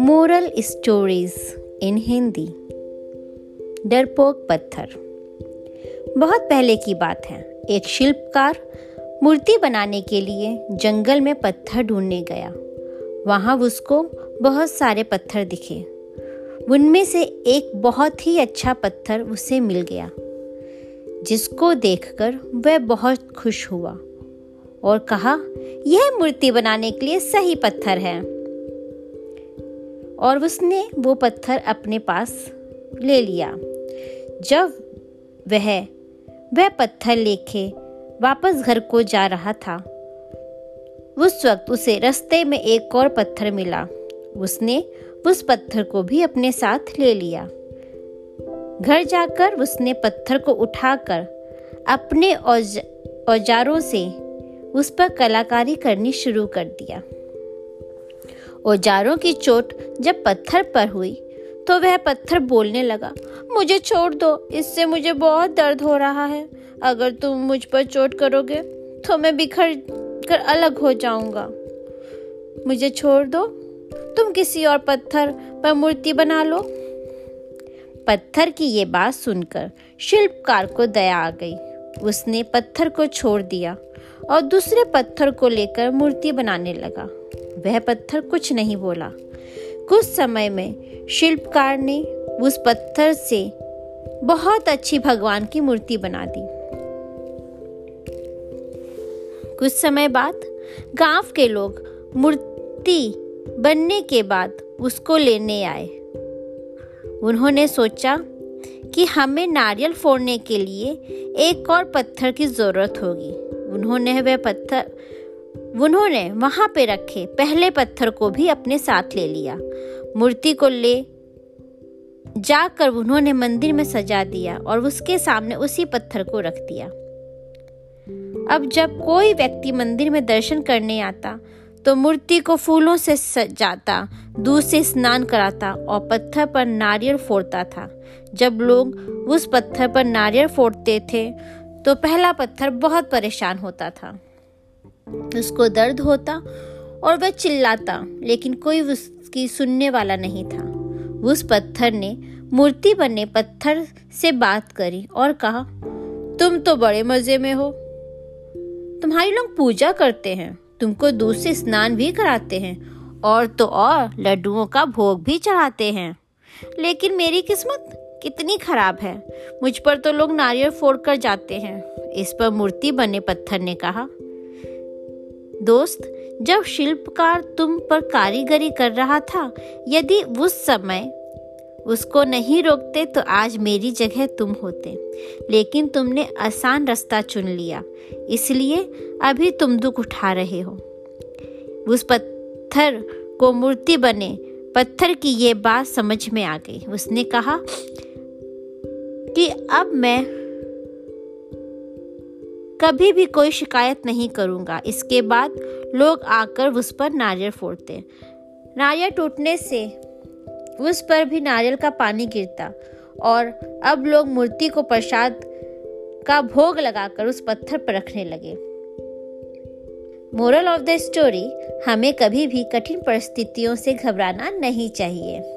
Moral stories in Hindi डरपोक पत्थर बहुत पहले की बात है। एक शिल्पकार मूर्ति बनाने के लिए जंगल में पत्थर ढूँढने गया। वहाँ उसको बहुत सारे पत्थर दिखे। उनमें से एक बहुत ही अच्छा पत्थर उसे मिल गया, जिसको देखकर वह बहुत खुश हुआ। और कहा यह मूर्ति बनाने के लिए सही पत्थर है। और उसने वो पत्थर अपने पास ले लिया। जब वह वह पत्थर लेके वापस घर को जा रहा था उस वक्त उसे रास्ते में एक और पत्थर मिला। उसने उस पत्थर को भी अपने साथ ले लिया। घर जाकर उसने पत्थर को उठाकर अपने औज, औजारों से उस पर कलाकारी करनी शुरू कर दिया। औजारों की चोट जब पत्थर पर हुई तो वह पत्थर बोलने लगा, मुझे छोड़ दो, इससे मुझे बहुत दर्द हो रहा है। अगर तुम मुझ पर चोट करोगे तो मैं बिखर कर अलग हो जाऊँगा। मुझे छोड़ दो, तुम किसी और पत्थर पर मूर्ति बना लो। पत्थर की ये बात सुनकर शिल्पकार को दया आ गई। उसने पत्थर को छोड़ दिया और दूसरे पत्थर को लेकर मूर्ति बनाने लगा। वह पत्थर कुछ नहीं बोला। कुछ समय में शिल्पकार ने उस पत्थर से बहुत अच्छी भगवान की मूर्ति बना दी। कुछ समय बाद गाँव के लोग मूर्ति बनने के बाद उसको लेने आए। उन्होंने सोचा कि हमें नारियल फोड़ने के लिए एक और पत्थर की ज़रूरत होगी। उन्होंने वह पत्थर, उन्होंने वहाँ पे रखे पहले पत्थर को भी अपने साथ ले लिया। मूर्ति को ले जाकर उन्होंने मंदिर में सजा दिया और उसके सामने उसी पत्थर को रख दिया। अब जब कोई व्यक्ति मंदिर में दर्शन करने आता तो मूर्ति को फूलों से सजाता दूध से स्नान कराता और पत्थर पर नारियल फोड़ता था। जब लोग उस पत्थर पर नारियल फोड़ते थे तो पहला पत्थर बहुत परेशान होता था। उसको दर्द होता और वह चिल्लाता, लेकिन कोई उसकी सुनने वाला नहीं था। उस पत्थर ने मूर्ति बने पत्थर से बात करी और कहा, तुम तो बड़े मज़े में हो। तुम्हारी लोग पूजा करते हैं। तुमको दूध से स्नान भी कराते हैं और तो और लड्डुओं का भोग भी चढ़ाते हैं। लेकिन मेरी किस्मत कितनी खराब है। मुझ पर तो लोग नारियल फोड़ कर जाते हैं। इस पर मूर्ति बने पत्थर ने कहा, दोस्त, जब शिल्पकार तुम पर कारीगरी कर रहा था, यदि उस समय उसको नहीं रोकते तो आज मेरी जगह तुम होते। लेकिन तुमने आसान रास्ता चुन लिया। इसलिए अभी तुम दुख उठा रहे हो। उस पत्थर को मूर्ति बने। पत्थर की ये बात समझ में आ गई। उसने कहा कि अब मैं कभी भी कोई शिकायत नहीं करूँगा। इसके बाद लोग आकर उस पर नारियल फोड़ते। नारियल टूटने से उस पर भी नारियल का पानी गिरता और अब लोग मूर्ति को प्रसाद का भोग लगाकर उस पत्थर पर रखने लगे। मोरल ऑफ़ द स्टोरी हमें कभी भी कठिन परिस्थितियों से घबराना नहीं चाहिए।